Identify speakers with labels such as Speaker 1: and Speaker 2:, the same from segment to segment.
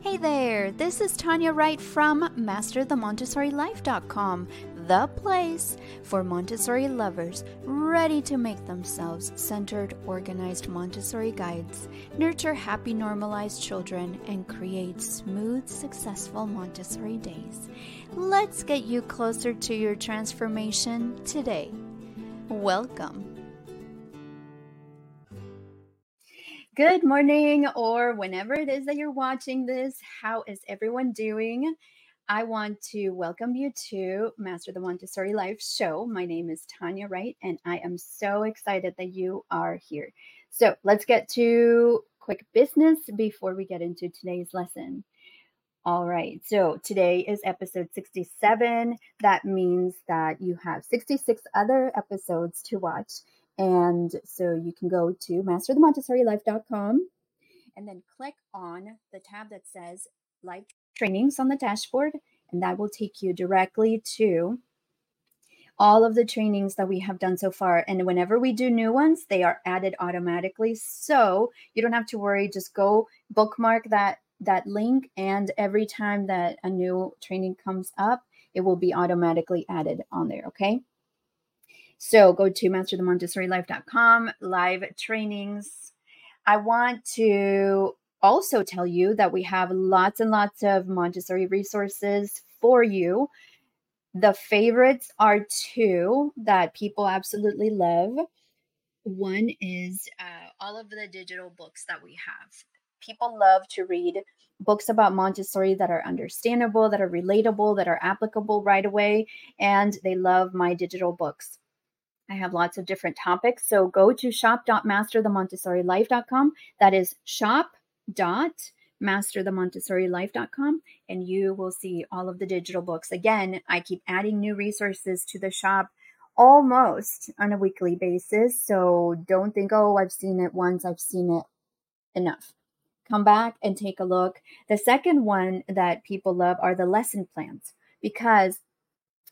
Speaker 1: Hey there, this is Tanya Wright from MasterTheMontessoriLife.com, the place for Montessori lovers ready to make themselves centered, organized Montessori guides, nurture happy, normalized children, and create smooth, successful Montessori days. Let's get you closer to your transformation today. Welcome. Good morning, or whenever it is that you're watching this. How is everyone doing? I want to welcome you to Master the Montessori Life show. My name is Tanya Wright, and I am so excited that you are here. So let's get to quick business before we get into today's lesson. All right, so today is episode 67. That means that you have 66 other episodes to watch. And so you can go to masterthemontessorilife.com and then click on the tab that says live trainings on the dashboard, and that will take you directly to all of the trainings that we have done so far. And whenever we do new ones, they are added automatically. So you don't have to worry. Just go bookmark that that link and every time that a new training comes up, it will be automatically added on there. Okay. So go to masterthemontessorilife.com, live trainings. I want to also tell you that we have lots and lots of Montessori resources for you. The favorites are two that people absolutely love. One is uh, all of the digital books that we have. People love to read books about Montessori that are understandable, that are relatable, that are applicable right away, and they love my digital books. I have lots of different topics. So go to shop.masterthemontessorilife.com. That is shop.masterthemontessorilife.com and you will see all of the digital books. Again, I keep adding new resources to the shop almost on a weekly basis. So don't think, oh, I've seen it once, I've seen it enough. Come back and take a look. The second one that people love are the lesson plans because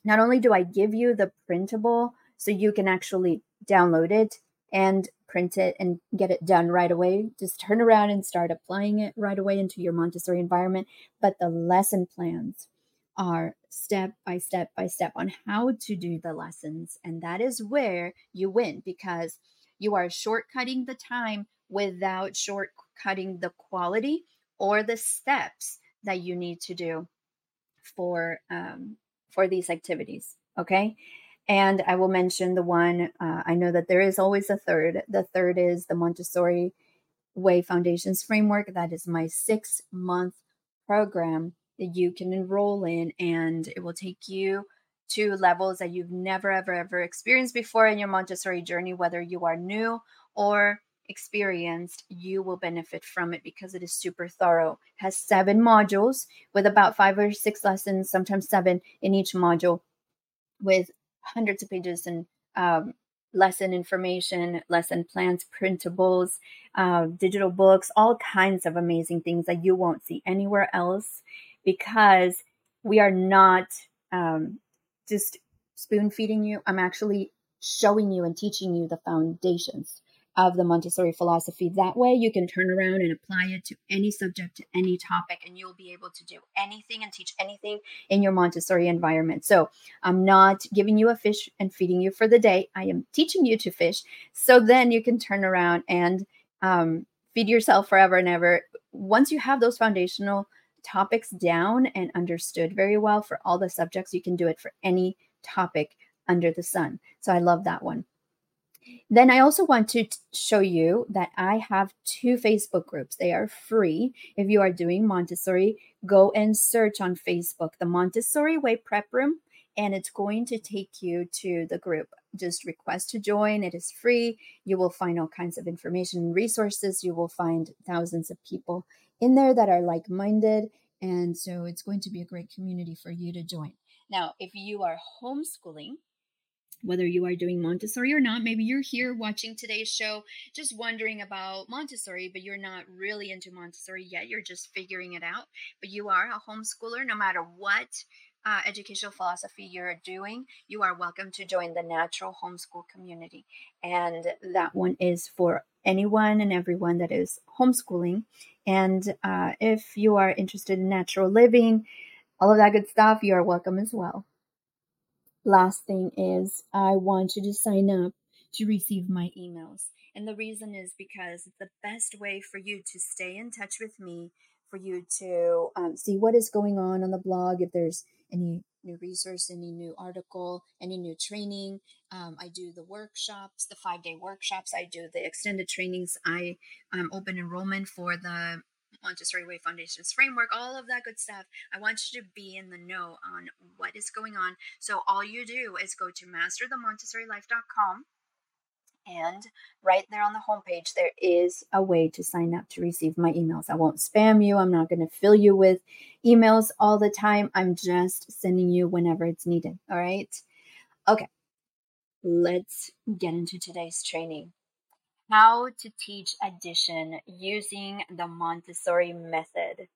Speaker 1: not only do I give you the printable so you can actually download it and print it and get it done right away. Just turn around and start applying it right away into your Montessori environment. But the lesson plans are step by step by step on how to do the lessons. And that is where you win because you are shortcutting the time without shortcutting the quality or the steps that you need to do for um, for these activities. Okay. And I will mention the one, uh, I know that there is always a third. The third is the Montessori Way Foundations Framework. That is my six month program that you can enroll in, and it will take you to levels that you've never, ever, ever experienced before in your Montessori journey, whether you are new or experienced, you will benefit from it because it is super thorough. It has seven modules with about five or six lessons, sometimes seven in each module, with hundreds of pages and um, lesson information, lesson plans, printables, uh, digital books, all kinds of amazing things that you won't see anywhere else because we are not um, just spoon feeding you. I'm actually showing you and teaching you the foundations of the Montessori philosophy. That way, you can turn around and apply it to any subject, to any topic, and you'll be able to do anything and teach anything in your Montessori environment. So, I'm not giving you a fish and feeding you for the day. I am teaching you to fish. So then you can turn around and um, feed yourself forever and ever. Once you have those foundational topics down and understood very well for all the subjects, you can do it for any topic under the sun. So, I love that one. Then I also want to show you that I have two Facebook groups. They are free. If you are doing Montessori, go and search on Facebook the Montessori Way Prep Room, and it's going to take you to the group. Just request to join. It is free. You will find all kinds of information and resources. You will find thousands of people in there that are like minded. And so it's going to be a great community for you to join. Now, if you are homeschooling, whether you are doing Montessori or not. Maybe you're here watching today's show just wondering about Montessori, but you're not really into Montessori yet. You're just figuring it out. But you are a homeschooler no matter what uh, educational philosophy you're doing, you are welcome to join the natural homeschool community. And that one is for anyone and everyone that is homeschooling. And uh, if you are interested in natural living, all of that good stuff, you are welcome as well. Last thing is, I want you to sign up to receive my emails. And the reason is because the best way for you to stay in touch with me, for you to um, see what is going on on the blog, if there's any new resource, any new article, any new training. Um, I do the workshops, the five day workshops. I do the extended trainings. I um, open enrollment for the Montessori Way Foundations framework, all of that good stuff. I want you to be in the know on what is going on. So all you do is go to masterthemontessorilife.com and right there on the homepage, there is a way to sign up to receive my emails. I won't spam you. I'm not going to fill you with emails all the time. I'm just sending you whenever it's needed. All right. Okay. Let's get into today's training. How to teach addition using the Montessori method.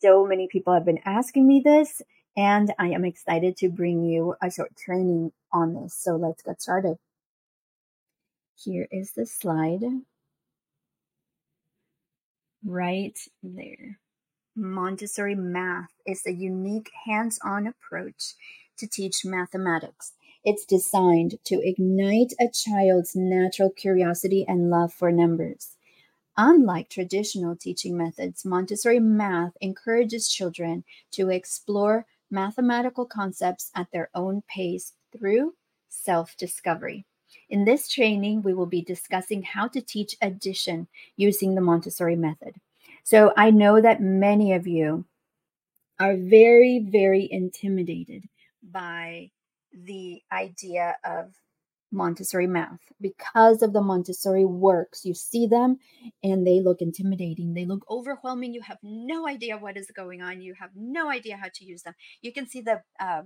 Speaker 1: So many people have been asking me this, and I am excited to bring you a short training on this. So let's get started. Here is the slide right there. Montessori math is a unique hands on approach to teach mathematics. It's designed to ignite a child's natural curiosity and love for numbers. Unlike traditional teaching methods, Montessori math encourages children to explore mathematical concepts at their own pace through self discovery. In this training, we will be discussing how to teach addition using the Montessori method. So I know that many of you are very, very intimidated by the idea of Montessori math because of the Montessori works. You see them and they look intimidating. They look overwhelming. You have no idea what is going on. You have no idea how to use them. You can see the uh,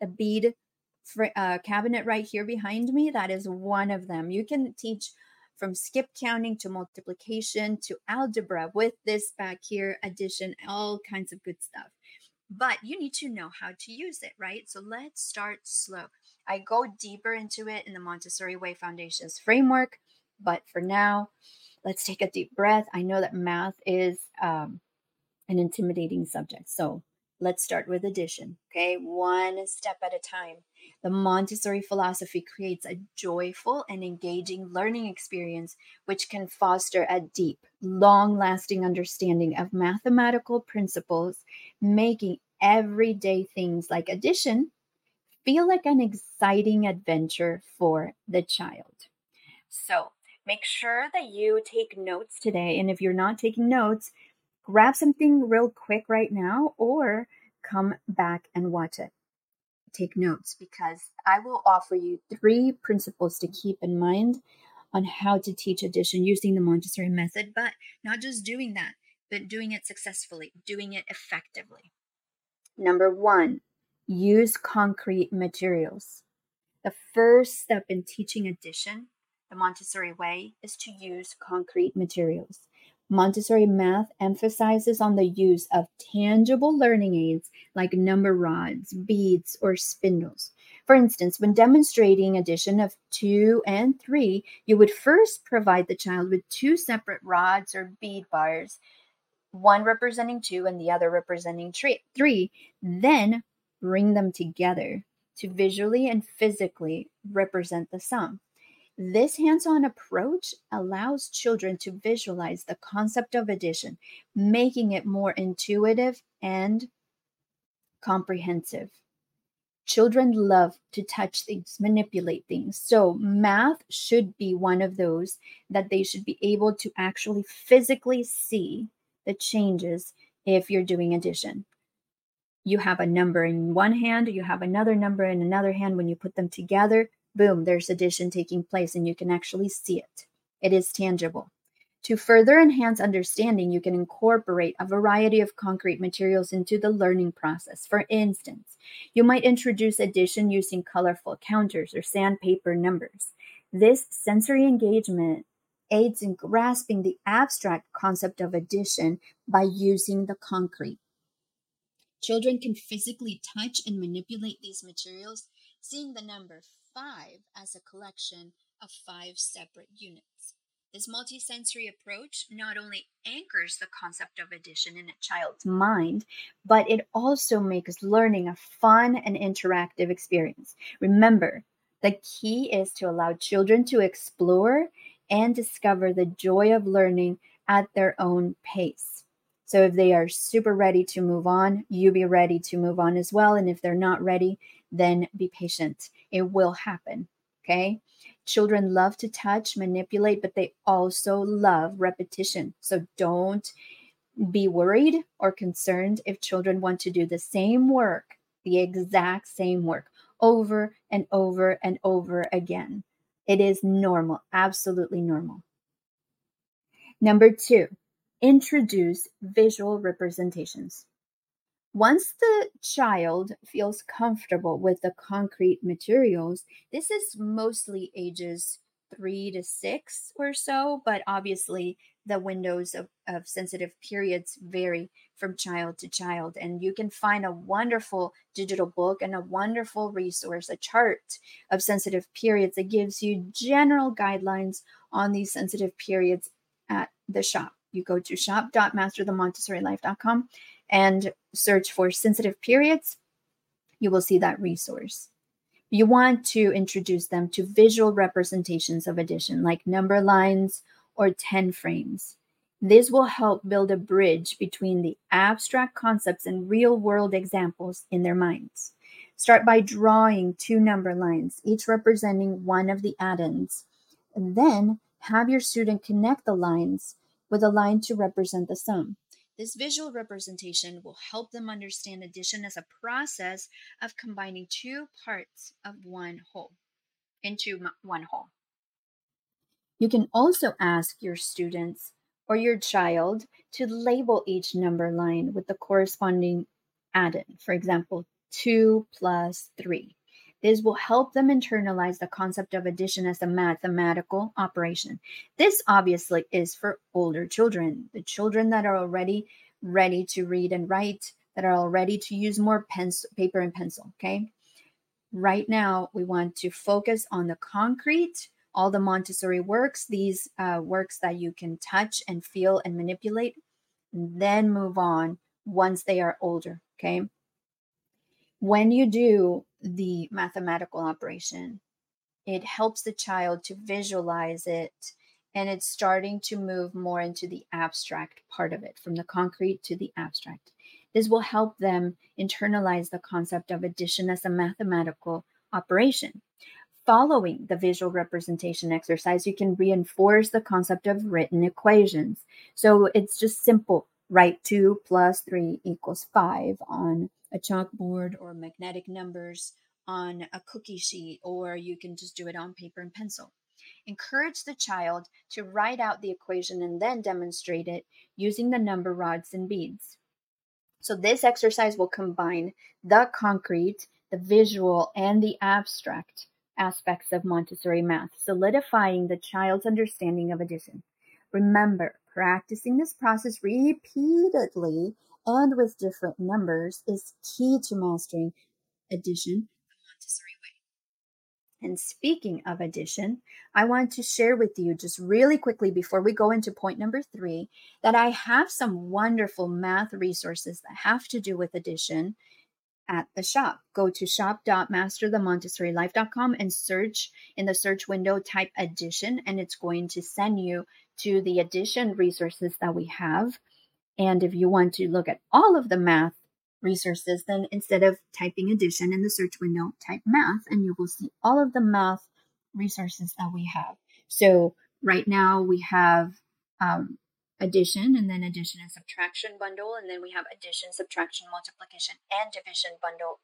Speaker 1: the bead uh, cabinet right here behind me. That is one of them. You can teach from skip counting to multiplication to algebra with this back here, addition, all kinds of good stuff. But you need to know how to use it, right? So let's start slow. I go deeper into it in the Montessori Way Foundations framework, but for now, let's take a deep breath. I know that math is um, an intimidating subject. So let's start with addition, okay? One step at a time. The Montessori philosophy creates a joyful and engaging learning experience which can foster a deep, long lasting understanding of mathematical principles, making everyday things like addition feel like an exciting adventure for the child. So, make sure that you take notes today. And if you're not taking notes, grab something real quick right now or come back and watch it take notes because I will offer you three principles to keep in mind on how to teach addition using the Montessori method, but not just doing that, but doing it successfully, doing it effectively. Number one, use concrete materials. The first step in teaching addition, the Montessori way, is to use concrete materials. Montessori math emphasizes on the use of tangible learning aids like number rods, beads, or spindles. For instance, when demonstrating addition of two and three, you would first provide the child with two separate rods or bead bars, one representing two and the other representing three, then bring them together to visually and physically represent the sum. This hands on approach allows children to visualize the concept of addition, making it more intuitive and comprehensive. Children love to touch things, manipulate things. So, math should be one of those that they should be able to actually physically see the changes if you're doing addition. You have a number in one hand, you have another number in another hand. When you put them together, boom, there's addition taking place and you can actually see it. It is tangible. To further enhance understanding, you can incorporate a variety of concrete materials into the learning process. For instance, you might introduce addition using colorful counters or sandpaper numbers. This sensory engagement aids in grasping the abstract concept of addition by using the concrete. Children can physically touch and manipulate these materials, seeing the number five as a collection of five separate units. This multisensory approach not only anchors the concept of addition in a child's mind, but it also makes learning a fun and interactive experience. Remember, the key is to allow children to explore and discover the joy of learning at their own pace. So, if they are super ready to move on, you be ready to move on as well. And if they're not ready, then be patient. It will happen. Okay. Children love to touch, manipulate, but they also love repetition. So don't be worried or concerned if children want to do the same work, the exact same work, over and over and over again. It is normal, absolutely normal. Number two, introduce visual representations. Once the child feels comfortable with the concrete materials, this is mostly ages three to six or so, but obviously the windows of, of sensitive periods vary from child to child. And you can find a wonderful digital book and a wonderful resource, a chart of sensitive periods that gives you general guidelines on these sensitive periods at the shop. You go to shop.masterthemontessorilife.com and search for sensitive periods, you will see that resource. You want to introduce them to visual representations of addition, like number lines or 10 frames. This will help build a bridge between the abstract concepts and real world examples in their minds. Start by drawing two number lines, each representing one of the addends, and then have your student connect the lines with a line to represent the sum. This visual representation will help them understand addition as a process of combining two parts of one whole into one whole. You can also ask your students or your child to label each number line with the corresponding addend. For example, 2 plus 3. This will help them internalize the concept of addition as a mathematical operation. This obviously is for older children, the children that are already ready to read and write, that are already to use more pencil, paper and pencil. Okay. Right now, we want to focus on the concrete, all the Montessori works, these uh, works that you can touch and feel and manipulate, and then move on once they are older. Okay. When you do the mathematical operation. It helps the child to visualize it and it's starting to move more into the abstract part of it, from the concrete to the abstract. This will help them internalize the concept of addition as a mathematical operation. Following the visual representation exercise, you can reinforce the concept of written equations. So it's just simple write 2 plus 3 equals 5 on a chalkboard or magnetic numbers on a cookie sheet, or you can just do it on paper and pencil. Encourage the child to write out the equation and then demonstrate it using the number rods and beads. So, this exercise will combine the concrete, the visual, and the abstract aspects of Montessori math, solidifying the child's understanding of addition. Remember, practicing this process repeatedly and with different numbers is key to mastering addition the Montessori way. And speaking of addition, I want to share with you just really quickly before we go into point number three that I have some wonderful math resources that have to do with addition at the shop. Go to shop.masterthemontessorilife.com and search in the search window, type addition, and it's going to send you to the addition resources that we have. And if you want to look at all of the math resources, then instead of typing addition in the search window, type math and you will see all of the math resources that we have. So right now we have um, addition and then addition and subtraction bundle, and then we have addition, subtraction, multiplication, and division bundle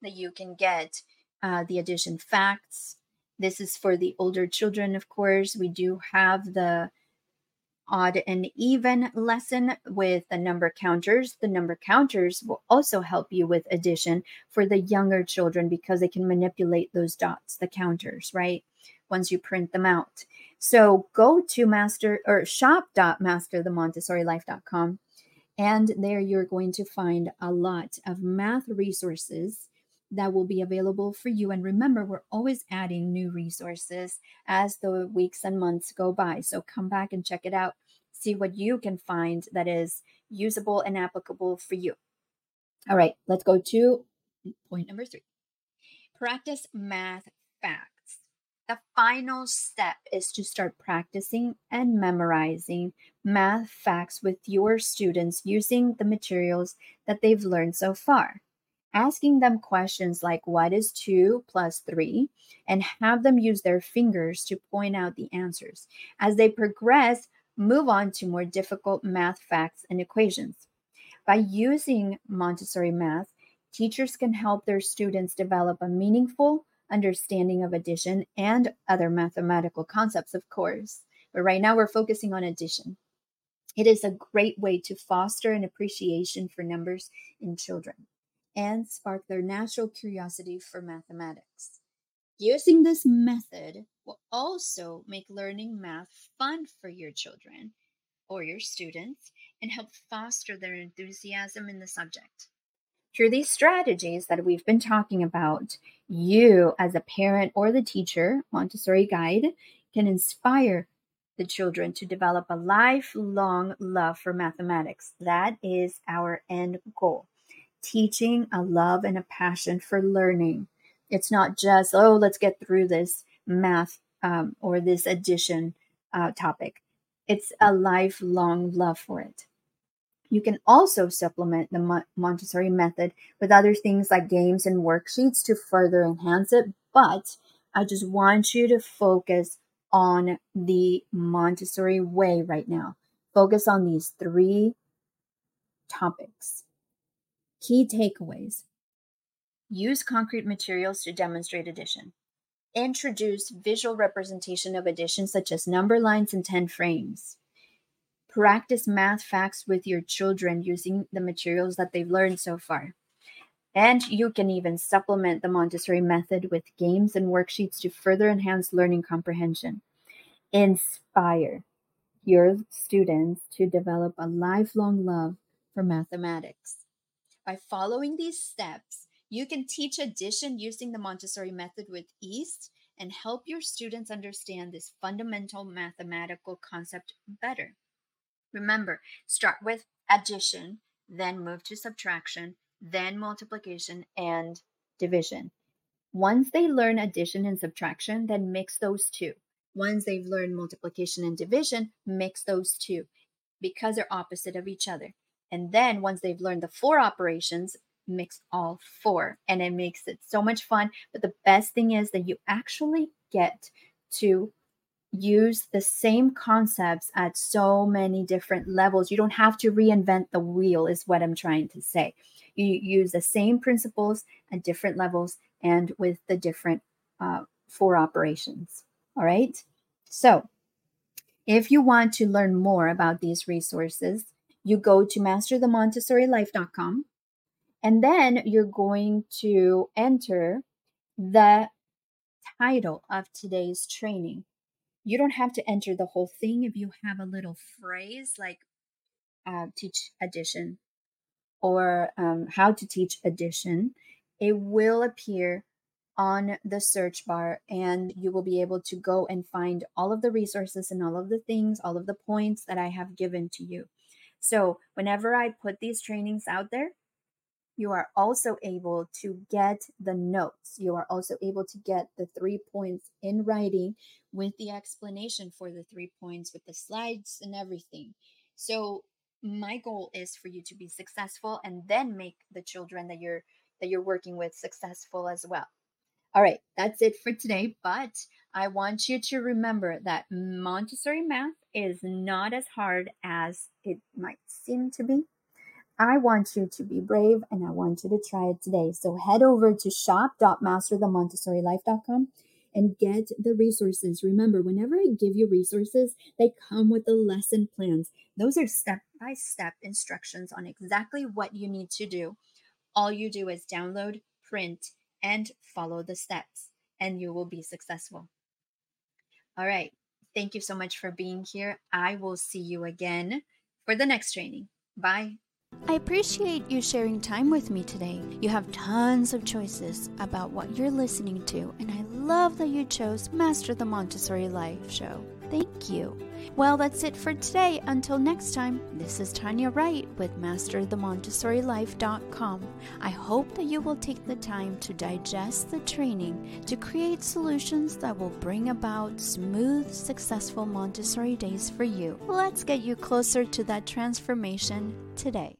Speaker 1: that you can get uh, the addition facts. This is for the older children, of course. We do have the odd and even lesson with the number counters. The number counters will also help you with addition for the younger children because they can manipulate those dots, the counters, right? Once you print them out. So go to master or shop.masterthemontessorilife.com And there you're going to find a lot of math resources that will be available for you. And remember, we're always adding new resources as the weeks and months go by. So come back and check it out. See what you can find that is usable and applicable for you. All right, let's go to point number three practice math facts. The final step is to start practicing and memorizing math facts with your students using the materials that they've learned so far. Asking them questions like, What is 2 plus 3? and have them use their fingers to point out the answers. As they progress, move on to more difficult math facts and equations. By using Montessori math, teachers can help their students develop a meaningful understanding of addition and other mathematical concepts, of course. But right now, we're focusing on addition. It is a great way to foster an appreciation for numbers in children and spark their natural curiosity for mathematics. Using this method will also make learning math fun for your children or your students and help foster their enthusiasm in the subject. Through these strategies that we've been talking about, you, as a parent or the teacher, Montessori guide, can inspire the children to develop a lifelong love for mathematics. That is our end goal. Teaching a love and a passion for learning. It's not just, oh, let's get through this math um, or this addition uh, topic. It's a lifelong love for it. You can also supplement the Montessori method with other things like games and worksheets to further enhance it. But I just want you to focus on the Montessori way right now. Focus on these three topics. Key takeaways use concrete materials to demonstrate addition. Introduce visual representation of addition, such as number lines and 10 frames. Practice math facts with your children using the materials that they've learned so far. And you can even supplement the Montessori method with games and worksheets to further enhance learning comprehension. Inspire your students to develop a lifelong love for mathematics. By following these steps, you can teach addition using the Montessori method with ease and help your students understand this fundamental mathematical concept better. Remember, start with addition, then move to subtraction, then multiplication and division. Once they learn addition and subtraction, then mix those two. Once they've learned multiplication and division, mix those two because they're opposite of each other. And then once they've learned the four operations, mix all four. And it makes it so much fun. But the best thing is that you actually get to use the same concepts at so many different levels. You don't have to reinvent the wheel, is what I'm trying to say. You use the same principles at different levels and with the different uh, four operations. All right. So, if you want to learn more about these resources, you go to masterthemontessorilife.com and then you're going to enter the title of today's training. You don't have to enter the whole thing if you have a little phrase like uh, teach addition or um, how to teach addition. It will appear on the search bar and you will be able to go and find all of the resources and all of the things all of the points that i have given to you. So whenever i put these trainings out there you are also able to get the notes. You are also able to get the three points in writing with the explanation for the three points, with the slides and everything. So my goal is for you to be successful and then make the children that you're that you're working with successful as well. All right, that's it for today, but I want you to remember that Montessori math is not as hard as it might seem to be. I want you to be brave and I want you to try it today. So head over to shop.masterthemontessorilife.com and get the resources. Remember, whenever I give you resources, they come with the lesson plans. Those are step by step instructions on exactly what you need to do. All you do is download, print, and follow the steps, and you will be successful. All right. Thank you so much for being here. I will see you again for the next training. Bye.
Speaker 2: I appreciate you sharing time with me today. You have tons of choices about what you're listening to, and I love that you chose Master the Montessori Life show. Thank you. Well, that's it for today. Until next time, this is Tanya Wright with MasterTheMontessoriLife.com. I hope that you will take the time to digest the training to create solutions that will bring about smooth, successful Montessori days for you. Let's get you closer to that transformation today.